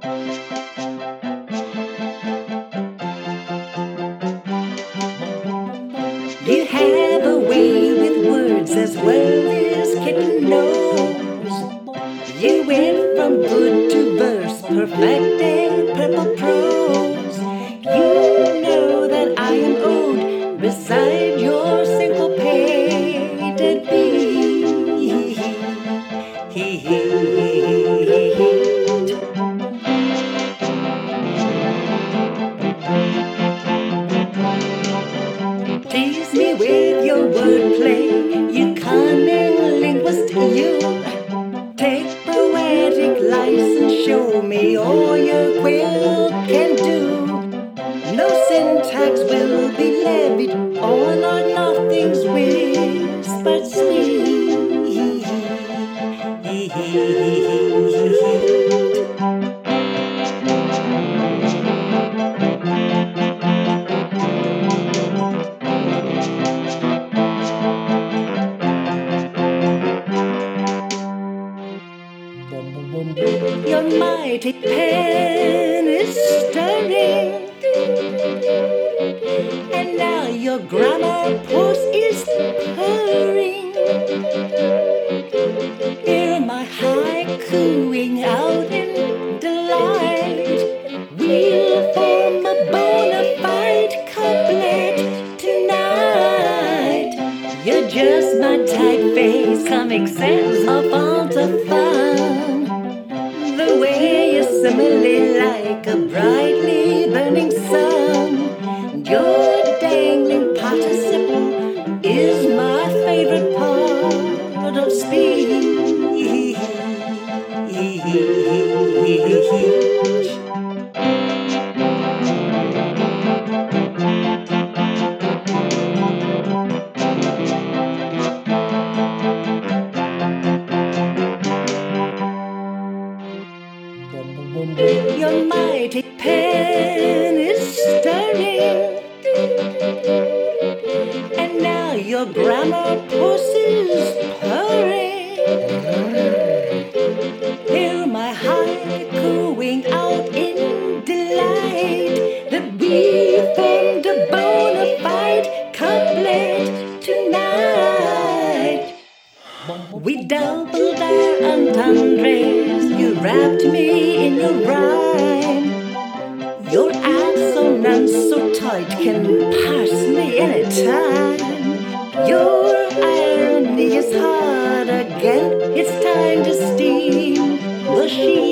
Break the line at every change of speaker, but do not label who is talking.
You have a way with words as well as kitten knows. You went from good to verse, perfected purple prose. Show me all your quill can do. No syntax will be levied on or nothing's whispered sweet. Your mighty pen is stirring, and now your grammar puss is purring. Hear my haikuing out in delight. We'll form a bona fide couplet tonight. You're just my typeface, Comic Sans of all the fun. Way you simile like a brightly burning sun. Your dangling participle is my favorite part of speech. Mighty pen is stirring, and now your grammar puss is purring. Hear my haikuing out in delight that we formed a bona fide couplet tonight. We doubled our entendres. You wrapped me in. Your assonance so tight can pass me anytime. Your irony is hard again. It's time to steam the sheets.